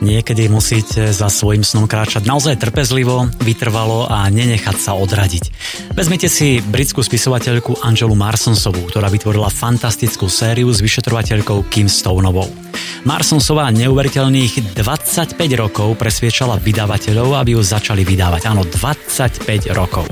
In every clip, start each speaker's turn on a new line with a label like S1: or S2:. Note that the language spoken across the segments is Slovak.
S1: Niekedy musíte za svojim snom kráčať naozaj trpezlivo, vytrvalo a nenechať sa odradiť. Vezmite si britskú spisovateľku Angelu Marsonsovú, ktorá vytvorila fantastickú sériu s vyšetrovateľkou Kim Stoneovou. Marsonsová neuveriteľných 25 rokov presviečala vydavateľov, aby ju začali vydávať. Áno, 25 rokov.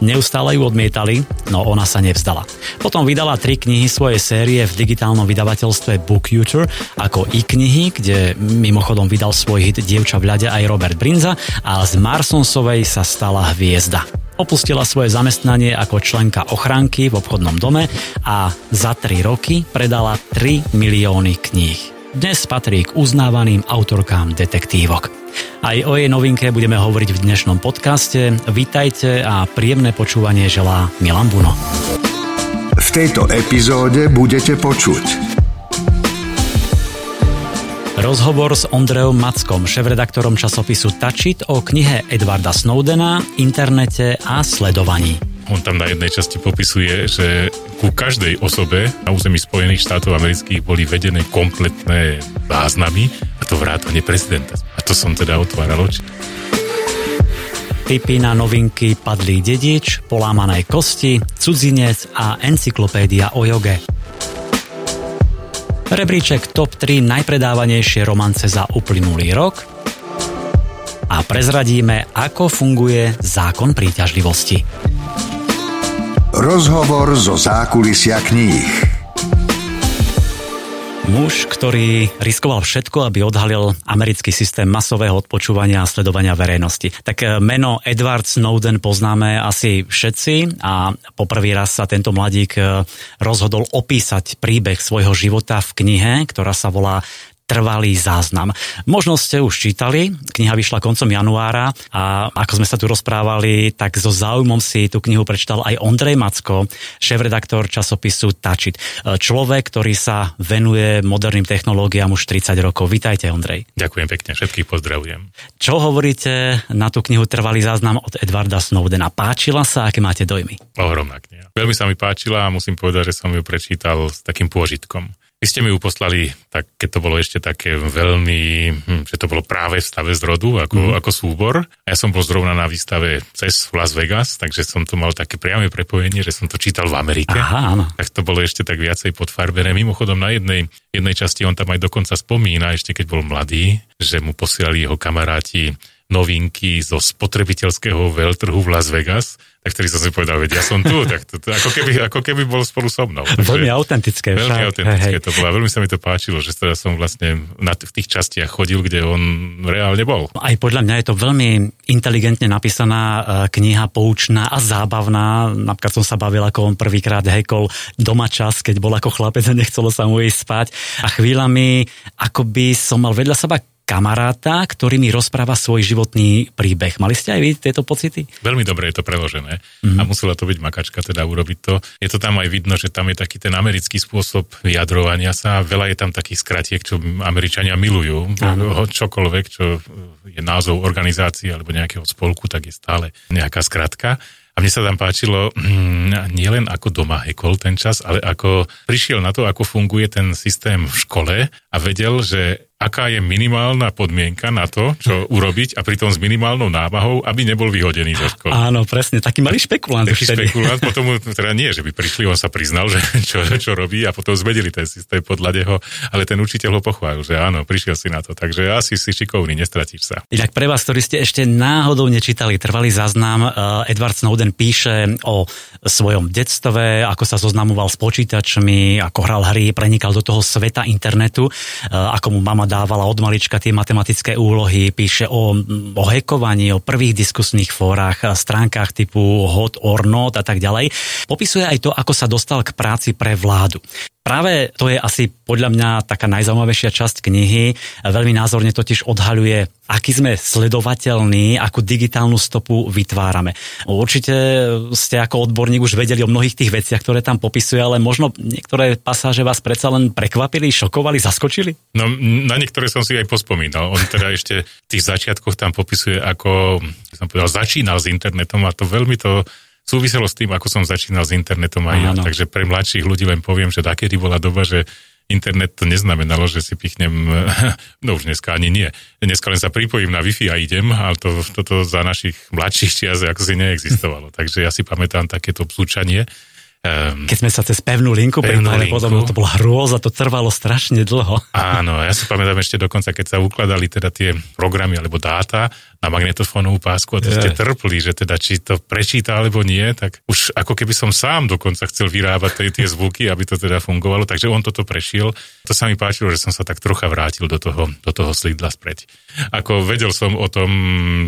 S1: Neustále ju odmietali, no ona sa nevzdala. Potom vydala tri knihy svojej série v digitálnom vydavateľstve Bookuter ako i knihy, kde mimochodom vydal mal svoj hit Dievča v ľade aj Robert Brinza a z Marsonsovej sa stala hviezda. Opustila svoje zamestnanie ako členka ochránky v obchodnom dome a za 3 roky predala 3 milióny kníh. Dnes patrí k uznávaným autorkám detektívok. Aj o jej novinke budeme hovoriť v dnešnom podcaste. Vítajte a príjemné počúvanie želá Milan Buno.
S2: V tejto epizóde budete počuť
S1: Rozhovor s Ondreom Mackom, šéf-redaktorom časopisu Tačit o knihe Edwarda Snowdena, internete a sledovaní.
S3: On tam na jednej časti popisuje, že ku každej osobe na území Spojených štátov amerických boli vedené kompletné záznamy a to vrátanie prezidenta. A to som teda otváral oči.
S1: Tipy na novinky Padlý dedič, Polámané kosti, Cudzinec a Encyklopédia o joge. Rebríček TOP 3 najpredávanejšie romance za uplynulý rok a prezradíme, ako funguje zákon príťažlivosti.
S2: Rozhovor zo zákulisia kníh.
S1: Muž, ktorý riskoval všetko, aby odhalil americký systém masového odpočúvania a sledovania verejnosti. Tak eh, meno Edward Snowden poznáme asi všetci a poprvý raz sa tento mladík eh, rozhodol opísať príbeh svojho života v knihe, ktorá sa volá trvalý záznam. Možno ste už čítali, kniha vyšla koncom januára a ako sme sa tu rozprávali, tak so záujmom si tú knihu prečítal aj Ondrej Macko, šéf-redaktor časopisu Tačit. Človek, ktorý sa venuje moderným technológiám už 30 rokov. Vítajte, Ondrej.
S3: Ďakujem pekne, všetkých pozdravujem.
S1: Čo hovoríte na tú knihu Trvalý záznam od Edvarda Snowdena? Páčila sa, aké máte dojmy?
S3: Ohromná kniha. Veľmi sa mi páčila a musím povedať, že som ju prečítal s takým pôžitkom. Vy ste mi ju poslali, tak keď to bolo ešte také veľmi, hm, že to bolo práve v stave zrodu, ako, mm. ako súbor. A ja som bol zrovna na výstave cez Las Vegas, takže som to mal také priame prepojenie, že som to čítal v Amerike.
S1: Aha, áno.
S3: Tak to bolo ešte tak viacej podfarbené. Mimochodom na jednej, jednej časti on tam aj dokonca spomína, ešte keď bol mladý, že mu posielali jeho kamaráti novinky zo spotrebiteľského veľtrhu v Las Vegas tak ktorý som si povedal, veď ja som tu, tak to, to, ako, keby, ako keby bol spolu so mnou.
S1: Takže, veľmi autentické.
S3: Veľmi však. autentické hej, to bolo a veľmi sa mi to páčilo, že teda som vlastne na t- v tých častiach chodil, kde on reálne bol.
S1: Aj podľa mňa je to veľmi inteligentne napísaná e, kniha, poučná a zábavná. Napríklad som sa bavil, ako on prvýkrát hekol doma čas, keď bol ako chlapec a nechcelo sa mu ísť spať. A chvíľami, ako by som mal vedľa seba kamaráta, ktorý mi rozpráva svoj životný príbeh. Mali ste aj vy tieto pocity?
S3: Veľmi dobre je to preložené mm-hmm. a musela to byť makačka teda urobiť to. Je to tam aj vidno, že tam je taký ten americký spôsob vyjadrovania sa. Veľa je tam takých skratiek, čo Američania milujú. Áno. Čokoľvek, čo je názov organizácie alebo nejakého spolku, tak je stále nejaká skratka. A mne sa tam páčilo mm, nielen ako doma hekol ten čas, ale ako prišiel na to, ako funguje ten systém v škole a vedel, že aká je minimálna podmienka na to, čo urobiť a pritom s minimálnou námahou, aby nebol vyhodený zo školy.
S1: Áno, presne, taký malý špekulant.
S3: Taký špekulant, potom teda nie, že by prišli, on sa priznal, že čo, čo robí a potom zvedeli ten systém podľa neho, ale ten učiteľ ho pochválil, že áno, prišiel si na to, takže asi si šikovný, nestratíš sa.
S1: Inak pre vás, ktorí ste ešte náhodou nečítali trvalý záznam, eh, Edward Snowden píše o svojom detstve, ako sa zoznamoval s počítačmi, ako hral hry, prenikal do toho sveta internetu, eh, ako mu mama dávala od malička tie matematické úlohy, píše o, o hekovaní, o prvých diskusných fórach, stránkach typu hot or not a tak ďalej. Popisuje aj to, ako sa dostal k práci pre vládu. Práve to je asi podľa mňa taká najzaujímavejšia časť knihy. Veľmi názorne totiž odhaľuje, aký sme sledovateľní, akú digitálnu stopu vytvárame. Určite ste ako odborník už vedeli o mnohých tých veciach, ktoré tam popisuje, ale možno niektoré pasáže vás predsa len prekvapili, šokovali, zaskočili?
S3: No, na niektoré som si aj pospomínal. On teda ešte v tých začiatkoch tam popisuje, ako som povedal, začínal s internetom a to veľmi to súviselo s tým, ako som začínal s internetom aj ja. Takže pre mladších ľudí len poviem, že takedy bola doba, že internet to neznamenalo, že si pichnem, no už dneska ani nie. Dneska len sa pripojím na Wi-Fi a idem, ale to, toto za našich mladších čias ako si neexistovalo. Takže ja si pamätám takéto psúčanie
S1: Um, Keď sme sa cez pevnú linku linku. potom to bola hrôza, to trvalo strašne dlho.
S3: Áno, ja si pamätám ešte dokonca, keď sa ukladali teda tie programy alebo dáta na magnetofónovú pásku a to je. ste trpli, že teda či to prečíta alebo nie, tak už ako keby som sám dokonca chcel vyrábať tie, tie zvuky, aby to teda fungovalo, takže on toto prešiel. To sa mi páčilo, že som sa tak trocha vrátil do toho, do toho slidla spreď. Ako vedel som o tom,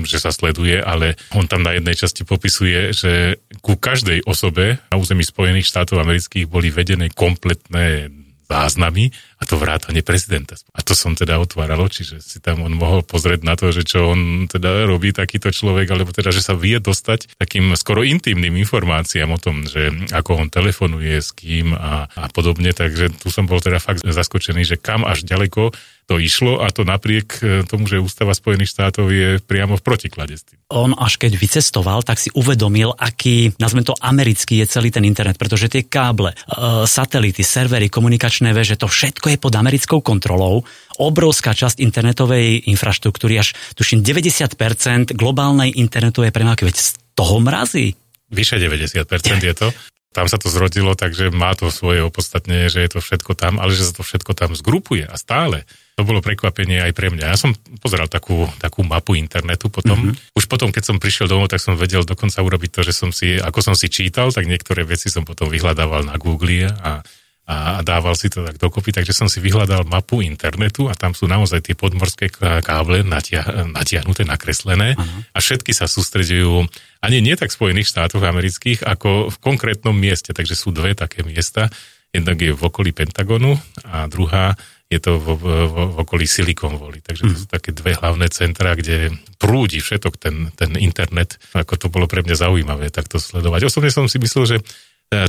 S3: že sa sleduje, ale on tam na jednej časti popisuje, že ku každej osobe na území Spojených štátov amerických boli vedené kompletné záznamy a to vrátanie prezidenta. A to som teda otváral oči, že si tam on mohol pozrieť na to, že čo on teda robí takýto človek, alebo teda, že sa vie dostať takým skoro intimným informáciám o tom, že ako on telefonuje, s kým a, a podobne, takže tu som bol teda fakt zaskočený, že kam až ďaleko to išlo a to napriek e, tomu, že Ústava Spojených štátov je priamo v protiklade s tým.
S1: On až keď vycestoval, tak si uvedomil, aký, nazvem to americký je celý ten internet, pretože tie káble, e, satelity, servery, komunikačné veže, to všetko je pod americkou kontrolou. Obrovská časť internetovej infraštruktúry, až tuším 90% globálnej internetovej premávky, veď z toho mrazí.
S3: Vyše 90% je to tam sa to zrodilo, takže má to svoje opodstatnenie, že je to všetko tam, ale že sa to všetko tam zgrupuje a stále. To bolo prekvapenie aj pre mňa. Ja som pozeral takú, takú mapu internetu potom. Mm-hmm. Už potom, keď som prišiel domov, tak som vedel dokonca urobiť to, že som si, ako som si čítal, tak niektoré veci som potom vyhľadával na Google a a dával si to tak dokopy, takže som si vyhľadal mapu internetu a tam sú naozaj tie podmorské káble natia- natiahnuté, nakreslené uh-huh. a všetky sa sústredujú ani nie tak v Spojených štátoch amerických, ako v konkrétnom mieste, takže sú dve také miesta. Jednak je v okolí Pentagonu a druhá je to v, v, v okolí Silicon Valley. Takže to sú mhm. také dve hlavné centra, kde prúdi všetok ten, ten internet. Ako to bolo pre mňa zaujímavé takto sledovať. Osobne som si myslel, že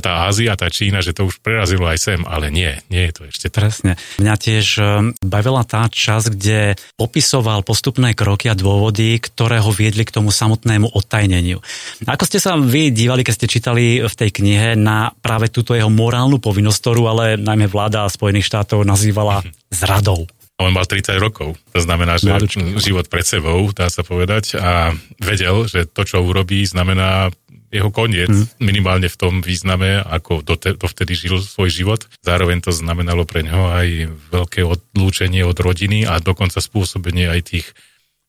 S3: tá Ázia, tá Čína, že to už prerazilo aj sem, ale nie, nie je to ešte
S1: tak. Presne. Mňa tiež e, bavila tá časť, kde popisoval postupné kroky a dôvody, ktoré ho viedli k tomu samotnému odtajneniu. Ako ste sa vy dívali, keď ste čítali v tej knihe na práve túto jeho morálnu povinnosť, ktorú ale najmä vláda Spojených štátov nazývala zradou?
S3: On mal 30 rokov, to znamená, že Mladučko. život pred sebou, dá sa povedať, a vedel, že to, čo urobí, znamená jeho koniec, mm. minimálne v tom význame, ako dovtedy žil svoj život. Zároveň to znamenalo pre neho aj veľké odlúčenie od rodiny a dokonca spôsobenie aj tých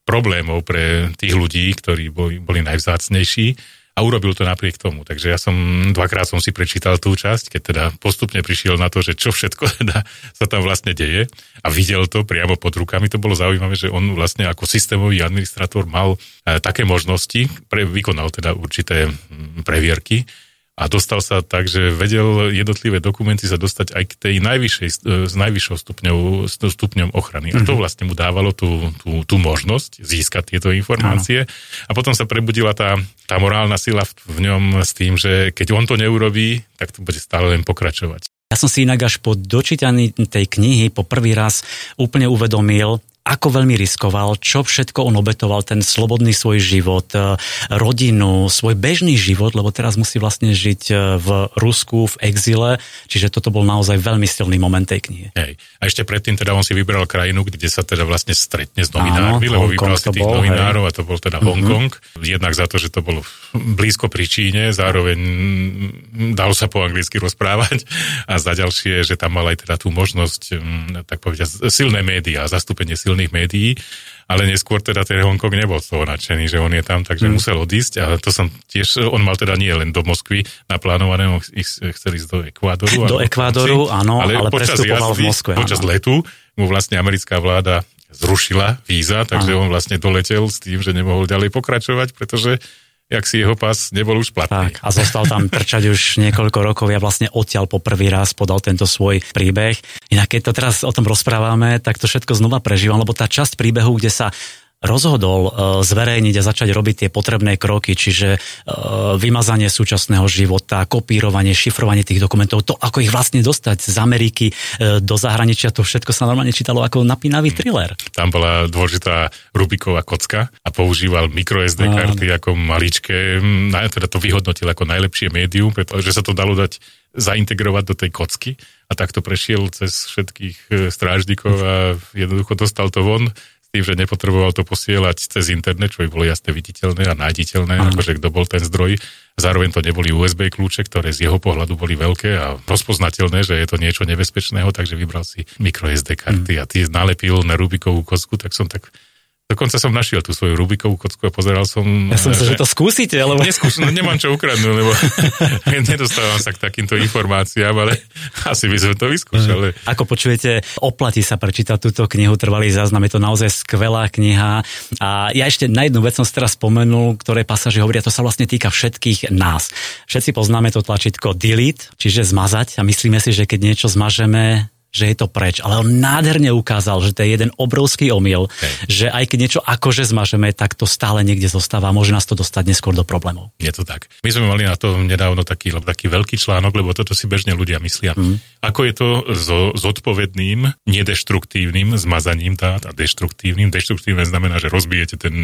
S3: problémov pre tých ľudí, ktorí boli, boli najvzácnejší a urobil to napriek tomu. Takže ja som, dvakrát som si prečítal tú časť, keď teda postupne prišiel na to, že čo všetko teda sa tam vlastne deje a videl to priamo pod rukami. To bolo zaujímavé, že on vlastne ako systémový administrator mal e, také možnosti, pre, vykonal teda určité m, previerky, a dostal sa tak, že vedel jednotlivé dokumenty sa dostať aj k tej najvyššej, s e, najvyššou stupňou, stupňom ochrany. A to mhm. vlastne mu dávalo tú, tú, tú možnosť získať tieto informácie. Ano. A potom sa prebudila tá, tá morálna sila v, v ňom s tým, že keď on to neurobí, tak to bude stále len pokračovať.
S1: Ja som si inak až po dočítaní tej knihy po prvý raz úplne uvedomil, ako veľmi riskoval, čo všetko on obetoval, ten slobodný svoj život, e, rodinu, svoj bežný život, lebo teraz musí vlastne žiť e, v Rusku, v exile, čiže toto bol naozaj veľmi silný moment tej knihy.
S3: Hej. A ešte predtým teda on si vybral krajinu, kde sa teda vlastne stretne s novinármi, Áno, lebo vybral si tých bol, novinárov hej. a to bol teda Hongkong. Mm-hmm. Jednak za to, že to bolo blízko pri Číne, zároveň dalo sa po anglicky rozprávať a za ďalšie, že tam mal aj teda tú možnosť, tak povedať, silné médiá, zastúpenie silných silných médií, ale neskôr teda ten Hongkong nebol z toho nadšený, že on je tam, takže mm. musel odísť a to som tiež, on mal teda nie len do Moskvy naplánované, on ich chcel ísť do Ekvádoru.
S1: Do Ekvádoru, áno, ale, ale počas jazdy, v Moskve.
S3: Počas áno. letu mu vlastne americká vláda zrušila víza, takže áno. on vlastne doletel s tým, že nemohol ďalej pokračovať, pretože jak si jeho pás nebol už platný.
S1: Tak, a zostal tam trčať už niekoľko rokov. Ja vlastne odtiaľ po prvý raz podal tento svoj príbeh. Inak keď to teraz o tom rozprávame, tak to všetko znova prežívam, lebo tá časť príbehu, kde sa rozhodol e, zverejniť a začať robiť tie potrebné kroky, čiže e, vymazanie súčasného života, kopírovanie, šifrovanie tých dokumentov, to ako ich vlastne dostať z Ameriky e, do zahraničia, to všetko sa normálne čítalo ako napínavý mm. thriller.
S3: Tam bola dôležitá Rubiková kocka a používal microSD karty ako maličké, teda to vyhodnotil ako najlepšie médium, pretože sa to dalo dať zaintegrovať do tej kocky a takto prešiel cez všetkých strážnikov a jednoducho dostal to von tým, že nepotreboval to posielať cez internet, čo by bolo jasne viditeľné a nájditeľné, mm. akože kto bol ten zdroj. Zároveň to neboli USB kľúče, ktoré z jeho pohľadu boli veľké a rozpoznateľné, že je to niečo nebezpečného, takže vybral si microSD karty mm. a ty nalepil na Rubikovú kosku, tak som tak Dokonca som našiel tú svoju Rubikovú kocku a pozeral som...
S1: Ja som sa, že, že to skúsite, alebo...
S3: Neskúš, no nemám čo ukradnúť, lebo nedostávam sa k takýmto informáciám, ale asi by sme to vyskúšali.
S1: Ako počujete, oplatí sa prečítať túto knihu, trvalý záznam, je to naozaj skvelá kniha. A ja ešte na jednu vec som teraz spomenul, ktoré pasaži hovoria, to sa vlastne týka všetkých nás. Všetci poznáme to tlačítko delete, čiže zmazať a myslíme si, že keď niečo zmažeme, že je to preč. Ale on nádherne ukázal, že to je jeden obrovský omyl, okay. že aj keď niečo akože zmažeme, tak to stále niekde zostáva a môže nás to dostať neskôr do problémov.
S3: Je to tak. My sme mali na to nedávno taký, taký veľký článok, lebo toto si bežne ľudia myslia. Mm. Ako je to so zodpovedným, nedeštruktívnym zmazaním dát a deštruktívnym. Deštruktívne znamená, že rozbijete ten,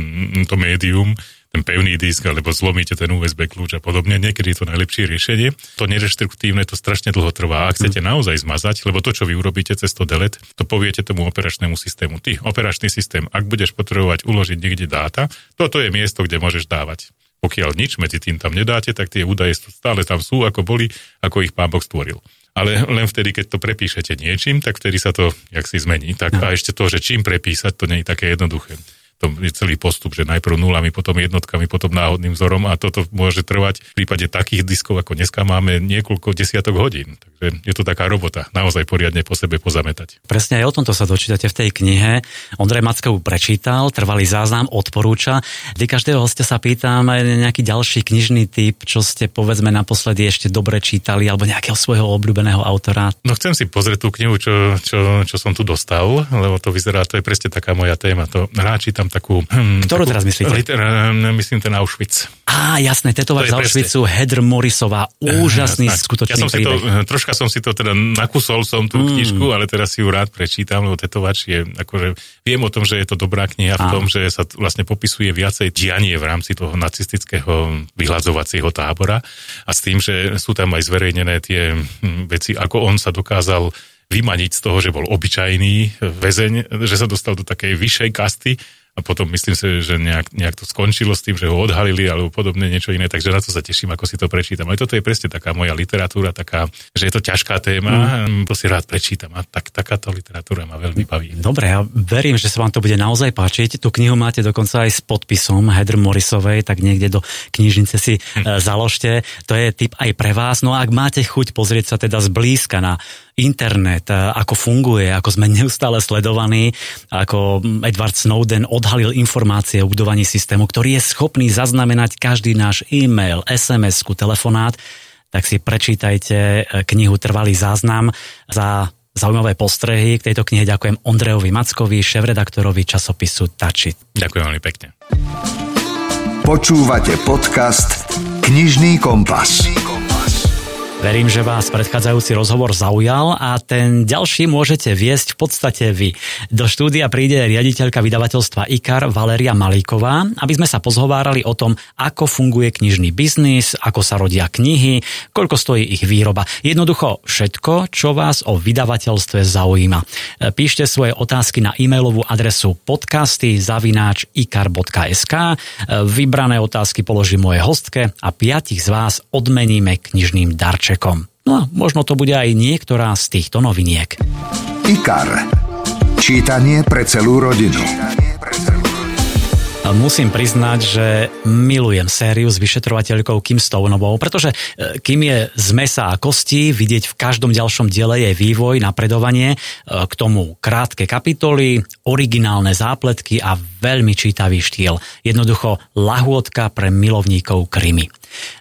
S3: to médium, ten pevný disk, alebo zlomíte ten USB kľúč a podobne. Niekedy je to najlepšie riešenie. To nedeštruktívne to strašne dlho trvá. Ak chcete mm. naozaj zmazať, lebo to, čo vy urobíte cez to delete, to poviete tomu operačnému systému. Ty, operačný systém, ak budeš potrebovať uložiť niekde dáta, toto je miesto, kde môžeš dávať. Pokiaľ nič medzi tým tam nedáte, tak tie údaje stále tam sú, ako boli, ako ich pán Boh stvoril. Ale len vtedy, keď to prepíšete niečím, tak vtedy sa to, jak si zmení. Tak no. a ešte to, že čím prepísať, to nie je také jednoduché to je celý postup, že najprv nulami, potom jednotkami, potom náhodným vzorom a toto môže trvať v prípade takých diskov, ako dneska máme, niekoľko desiatok hodín. Takže je to taká robota, naozaj poriadne po sebe pozametať.
S1: Presne aj o tomto sa dočítate v tej knihe. Ondrej Mackovú prečítal, trvalý záznam, odporúča. Vy každého hostia sa pýtam nejaký ďalší knižný typ, čo ste povedzme naposledy ešte dobre čítali, alebo nejakého svojho obľúbeného autora.
S3: No chcem si pozrieť tú knihu, čo, čo, čo som tu dostal, lebo to vyzerá, to je presne taká moja téma. To rád čítam takú...
S1: Hm, Ktorú takú, teraz myslíte?
S3: Liter, hm, myslím ten Auschwitz.
S1: Á, jasné, tetovač z Auschwitzu, Heather Morrisová, úžasný, uh, skutočný ja
S3: som
S1: príbeh.
S3: Si to, hm, troška som si to teda nakusol som tú mm. knižku, ale teraz si ju rád prečítam, lebo tetovač je, akože viem o tom, že je to dobrá kniha v tom, že sa vlastne popisuje viacej dianie v rámci toho nacistického vyhľadzovacieho tábora a s tým, že sú tam aj zverejnené tie hm, veci, ako on sa dokázal vymaniť z toho, že bol obyčajný väzeň, že sa dostal do takej vyššej kasty, a potom myslím si, že nejak, nejak to skončilo s tým, že ho odhalili alebo podobne niečo iné, takže na to sa teším, ako si to prečítam. Ale toto je presne taká moja literatúra, taká, že je to ťažká téma, mm. to si rád prečítam a tak, takáto literatúra ma veľmi baví.
S1: Dobre, ja verím, že sa vám to bude naozaj páčiť. Tú knihu máte dokonca aj s podpisom Heather Morrisovej, tak niekde do knižnice si mm. založte. To je tip aj pre vás. No a ak máte chuť pozrieť sa teda zblízka na internet, ako funguje, ako sme neustále sledovaní, ako Edward Snowden odhalil informácie o budovaní systému, ktorý je schopný zaznamenať každý náš e-mail, SMS-ku, telefonát, tak si prečítajte e, knihu Trvalý záznam za zaujímavé postrehy. K tejto knihe ďakujem Ondrejovi Mackovi, šéf-redaktorovi časopisu Tačit.
S3: Ďakujem veľmi pekne.
S2: Počúvate podcast Knižný kompas.
S1: Verím, že vás predchádzajúci rozhovor zaujal a ten ďalší môžete viesť v podstate vy. Do štúdia príde riaditeľka vydavateľstva IKAR Valeria Malíková, aby sme sa pozhovárali o tom, ako funguje knižný biznis, ako sa rodia knihy, koľko stojí ich výroba. Jednoducho všetko, čo vás o vydavateľstve zaujíma. Píšte svoje otázky na e-mailovú adresu podcasty zavináč ikar.sk. Vybrané otázky položí moje hostke a piatich z vás odmeníme knižným darčekom darčekom. No a možno to bude aj niektorá z týchto noviniek.
S2: IKAR. Čítanie pre celú rodinu.
S1: Musím priznať, že milujem sériu s vyšetrovateľkou Kim Stoneovou, pretože e, Kim je z mesa a kostí, vidieť v každom ďalšom diele jej vývoj, napredovanie, e, k tomu krátke kapitoly, originálne zápletky a veľmi čítavý štýl. Jednoducho lahôdka pre milovníkov krimi.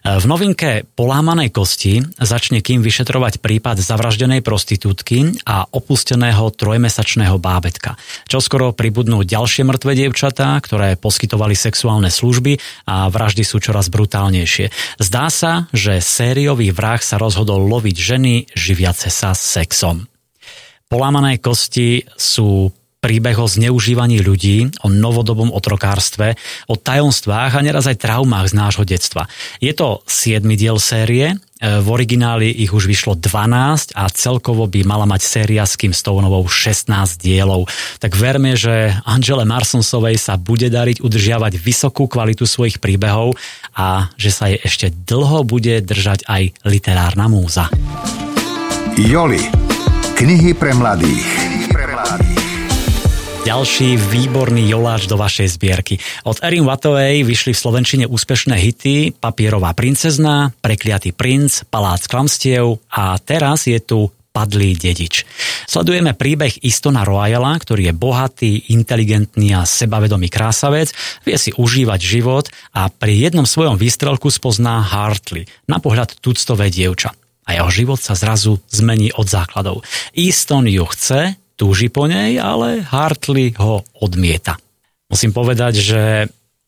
S1: V novinke Polámanej kosti začne kým vyšetrovať prípad zavraždenej prostitútky a opusteného trojmesačného bábetka. Čoskoro pribudnú ďalšie mŕtve dievčatá, ktoré poskytovali sexuálne služby a vraždy sú čoraz brutálnejšie. Zdá sa, že sériový vrah sa rozhodol loviť ženy živiace sa sexom. Polámané kosti sú príbeh o zneužívaní ľudí, o novodobom otrokárstve, o tajomstvách a neraz aj traumách z nášho detstva. Je to 7. diel série, e, v origináli ich už vyšlo 12 a celkovo by mala mať séria s Kim Stoneovou 16 dielov. Tak verme, že Angele Marsonsovej sa bude dariť udržiavať vysokú kvalitu svojich príbehov a že sa jej ešte dlho bude držať aj literárna múza.
S2: Joli. Knihy pre mladých.
S1: Ďalší výborný joláč do vašej zbierky. Od Erin Watovej vyšli v Slovenčine úspešné hity Papierová princezna, Prekliatý princ, Palác klamstiev a teraz je tu padlý dedič. Sledujeme príbeh Istona Royala, ktorý je bohatý, inteligentný a sebavedomý krásavec, vie si užívať život a pri jednom svojom výstrelku spozná Hartley, na pohľad tuctové dievča. A jeho život sa zrazu zmení od základov. Easton ju chce, túži po nej, ale Hartley ho odmieta. Musím povedať, že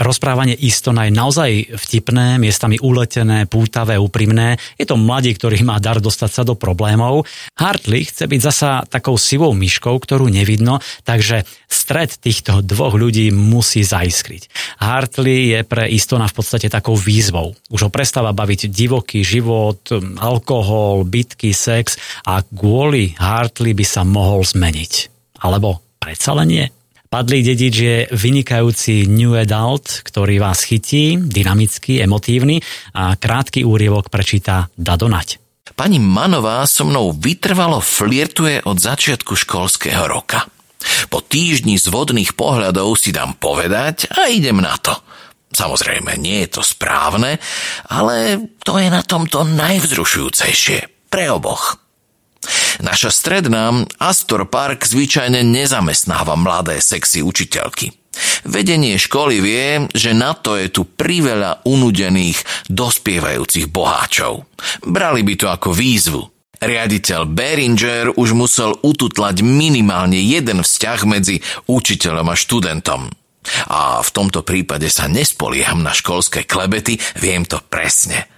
S1: Rozprávanie Istona je naozaj vtipné, miestami uletené, pútavé, úprimné. Je to mladý, ktorý má dar dostať sa do problémov. Hartley chce byť zasa takou sivou myškou, ktorú nevidno, takže stred týchto dvoch ľudí musí zaiskriť. Hartley je pre Istona v podstate takou výzvou. Už ho prestáva baviť divoký život, alkohol, bitky, sex a kvôli Hartley by sa mohol zmeniť. Alebo predsa len nie? Padlý dedič je vynikajúci new adult, ktorý vás chytí, dynamický, emotívny a krátky úrievok prečíta Dadonať.
S4: Pani Manová so mnou vytrvalo flirtuje od začiatku školského roka. Po týždni z vodných pohľadov si dám povedať a idem na to. Samozrejme, nie je to správne, ale to je na tomto najvzrušujúcejšie pre oboch. Naša stredná Astor Park zvyčajne nezamestnáva mladé sexy učiteľky. Vedenie školy vie, že na to je tu priveľa unudených, dospievajúcich boháčov. Brali by to ako výzvu. Riaditeľ Beringer už musel ututlať minimálne jeden vzťah medzi učiteľom a študentom. A v tomto prípade sa nespolieham na školské klebety, viem to presne.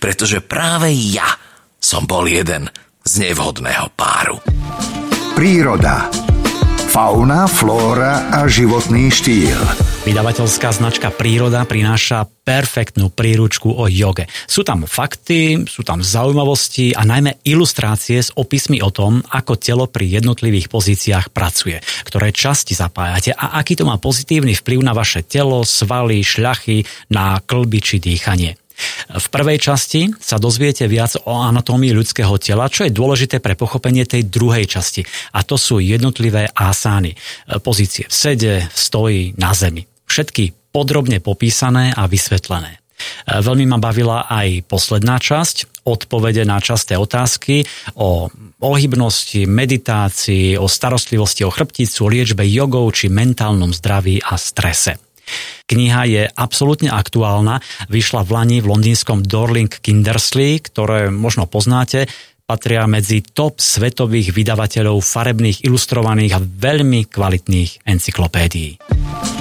S4: Pretože práve ja som bol jeden z nevhodného páru.
S2: Príroda. Fauna, flóra a životný štýl.
S1: Vydavateľská značka Príroda prináša perfektnú príručku o joge. Sú tam fakty, sú tam zaujímavosti a najmä ilustrácie s opismi o tom, ako telo pri jednotlivých pozíciách pracuje, ktoré časti zapájate a aký to má pozitívny vplyv na vaše telo, svaly, šľachy, na klby či dýchanie. V prvej časti sa dozviete viac o anatómii ľudského tela, čo je dôležité pre pochopenie tej druhej časti. A to sú jednotlivé asány. Pozície v sede, v stoji, na zemi. Všetky podrobne popísané a vysvetlené. Veľmi ma bavila aj posledná časť, odpovede na časté otázky o ohybnosti, meditácii, o starostlivosti o chrbticu, liečbe jogou či mentálnom zdraví a strese. Kniha je absolútne aktuálna, vyšla v Lani v londýnskom Dorling Kindersley, ktoré možno poznáte, patria medzi top svetových vydavateľov farebných, ilustrovaných a veľmi kvalitných encyklopédií.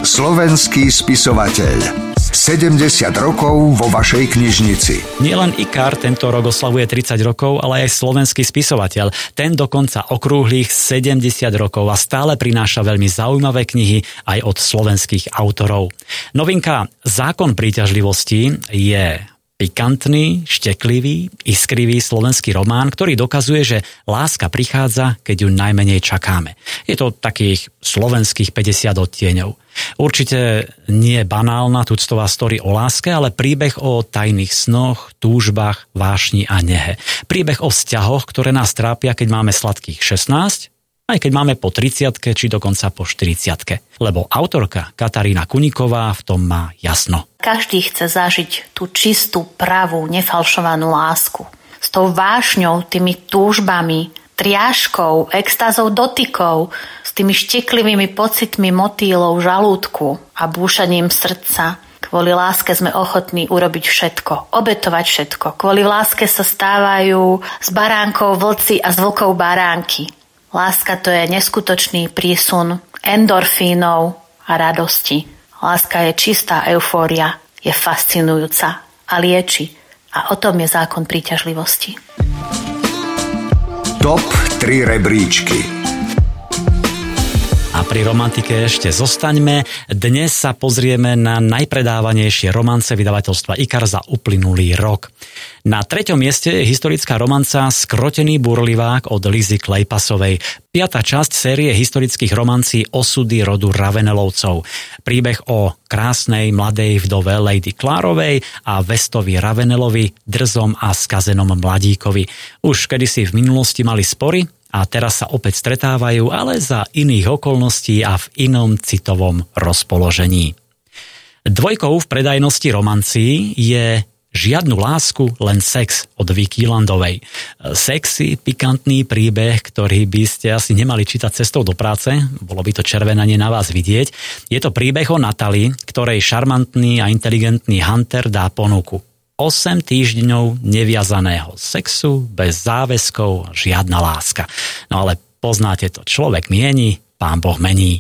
S2: Slovenský spisovateľ 70 rokov vo vašej knižnici.
S1: Nielen IKAR tento rok oslavuje 30 rokov, ale aj slovenský spisovateľ. Ten dokonca okrúhlych 70 rokov a stále prináša veľmi zaujímavé knihy aj od slovenských autorov. Novinka Zákon príťažlivosti je pikantný, šteklivý, iskrivý slovenský román, ktorý dokazuje, že láska prichádza, keď ju najmenej čakáme. Je to takých slovenských 50 odtieňov. Určite nie banálna tuctová story o láske, ale príbeh o tajných snoch, túžbách, vášni a nehe. Príbeh o vzťahoch, ktoré nás trápia, keď máme sladkých 16 aj keď máme po 30 či dokonca po 40 lebo autorka Katarína Kuniková v tom má jasno.
S5: Každý chce zažiť tú čistú, pravú, nefalšovanú lásku. S tou vášňou, tými túžbami, triáškou, extázou dotykov, s tými šteklivými pocitmi motýlov žalúdku a búšaním srdca. Kvôli láske sme ochotní urobiť všetko, obetovať všetko. Kvôli láske sa stávajú z baránkov vlci a z vlkov baránky. Láska to je neskutočný prísun endorfínov a radosti. Láska je čistá eufória, je fascinujúca a lieči. A o tom je zákon príťažlivosti.
S2: Top 3 rebríčky
S1: a pri romantike ešte zostaňme. Dnes sa pozrieme na najpredávanejšie romance vydavateľstva IKAR za uplynulý rok. Na treťom mieste je historická romanca Skrotený burlivák od Lizy Klejpasovej. Piatá časť série historických romancí Osudy rodu Ravenelovcov. Príbeh o krásnej mladej vdove Lady Klárovej a Vestovi Ravenelovi, drzom a skazenom mladíkovi. Už kedysi v minulosti mali spory, a teraz sa opäť stretávajú, ale za iných okolností a v inom citovom rozpoložení. Dvojkou v predajnosti romancií je Žiadnu lásku, len sex od Vicky Landovej. Sexy, pikantný príbeh, ktorý by ste asi nemali čítať cestou do práce, bolo by to červenanie na vás vidieť. Je to príbeh o Natali, ktorej šarmantný a inteligentný Hunter dá ponuku. 8 týždňov neviazaného sexu, bez záväzkov, žiadna láska. No ale poznáte to, človek mieni, pán Boh mení.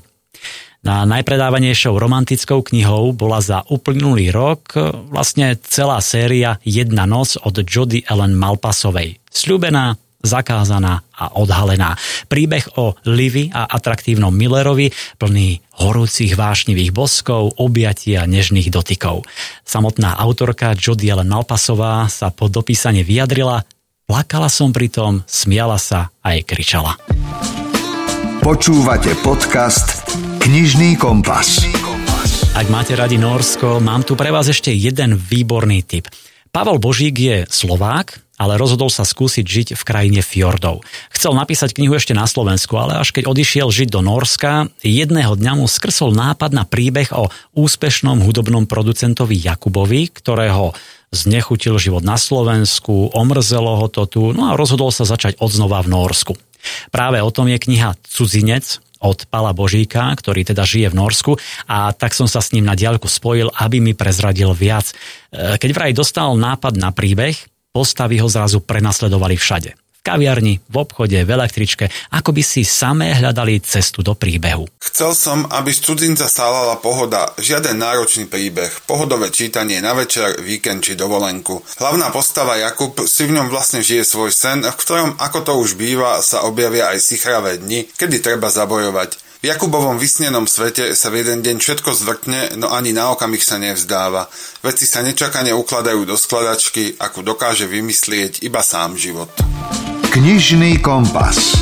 S1: Na najpredávanejšou romantickou knihou bola za uplynulý rok vlastne celá séria Jedna noc od Jody Ellen Malpasovej. Sľubená, zakázaná a odhalená. Príbeh o Livy a atraktívnom Millerovi plný horúcich vášnivých boskov, objatí a nežných dotykov. Samotná autorka Jody Ellen Malpasová sa po dopísanie vyjadrila Plakala som pritom, smiala sa a aj kričala.
S2: Počúvate podcast Knižný kompas.
S1: Ak máte radi Norsko, mám tu pre vás ešte jeden výborný tip. Pavel Božík je Slovák, ale rozhodol sa skúsiť žiť v krajine fjordov. Chcel napísať knihu ešte na Slovensku, ale až keď odišiel žiť do Norska, jedného dňa mu skrsol nápad na príbeh o úspešnom hudobnom producentovi Jakubovi, ktorého znechutil život na Slovensku, omrzelo ho to tu, no a rozhodol sa začať odznova v Norsku. Práve o tom je kniha Cudzinec od Pala Božíka, ktorý teda žije v Norsku a tak som sa s ním na diaľku spojil, aby mi prezradil viac. E, keď vraj dostal nápad na príbeh, postavy ho zrazu prenasledovali všade. V kaviarni, v obchode, v električke, ako by si samé hľadali cestu do príbehu.
S6: Chcel som, aby z cudzinca stálala pohoda, žiaden náročný príbeh, pohodové čítanie na večer, víkend či dovolenku. Hlavná postava Jakub si v ňom vlastne žije svoj sen, v ktorom, ako to už býva, sa objavia aj sichravé dni, kedy treba zabojovať. V Jakubovom vysnenom svete sa v jeden deň všetko zvrtne, no ani na okamih sa nevzdáva. Veci sa nečakane ukladajú do skladačky, akú dokáže vymyslieť iba sám život.
S2: Knižný kompas.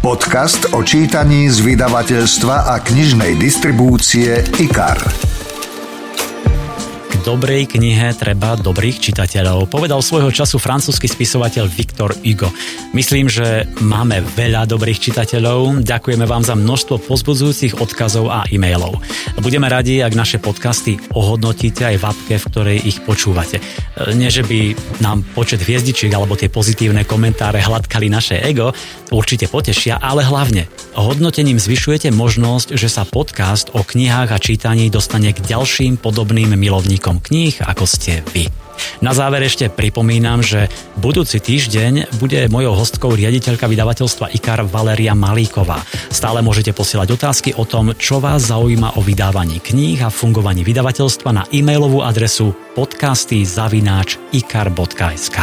S2: Podcast o čítaní z vydavateľstva a knižnej distribúcie IKAR
S1: dobrej knihe treba dobrých čitateľov, povedal svojho času francúzsky spisovateľ Victor Hugo. Myslím, že máme veľa dobrých čitateľov. Ďakujeme vám za množstvo pozbudzujúcich odkazov a e-mailov. Budeme radi, ak naše podcasty ohodnotíte aj v apke, v ktorej ich počúvate. Nie, že by nám počet hviezdičiek alebo tie pozitívne komentáre hladkali naše ego, určite potešia, ale hlavne hodnotením zvyšujete možnosť, že sa podcast o knihách a čítaní dostane k ďalším podobným milovníkom kníh, ako ste vy. Na záver ešte pripomínam, že budúci týždeň bude mojou hostkou riaditeľka vydavateľstva IKAR Valeria Malíková. Stále môžete posielať otázky o tom, čo vás zaujíma o vydávaní kníh a fungovaní vydavateľstva na e-mailovú adresu podcasty zavináč ikar.sk.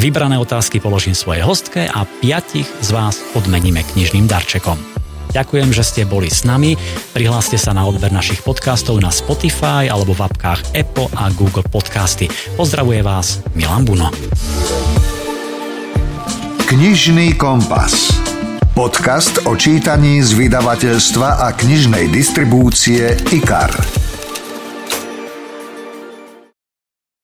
S1: Vybrané otázky položím svojej hostke a piatich z vás odmeníme knižným darčekom. Ďakujem, že ste boli s nami. Prihláste sa na odber našich podcastov na Spotify alebo v apkách Apple a Google Podcasty. Pozdravuje vás Milan Buno.
S2: Knižný kompas. Podcast o čítaní z vydavateľstva a knižnej distribúcie IKAR.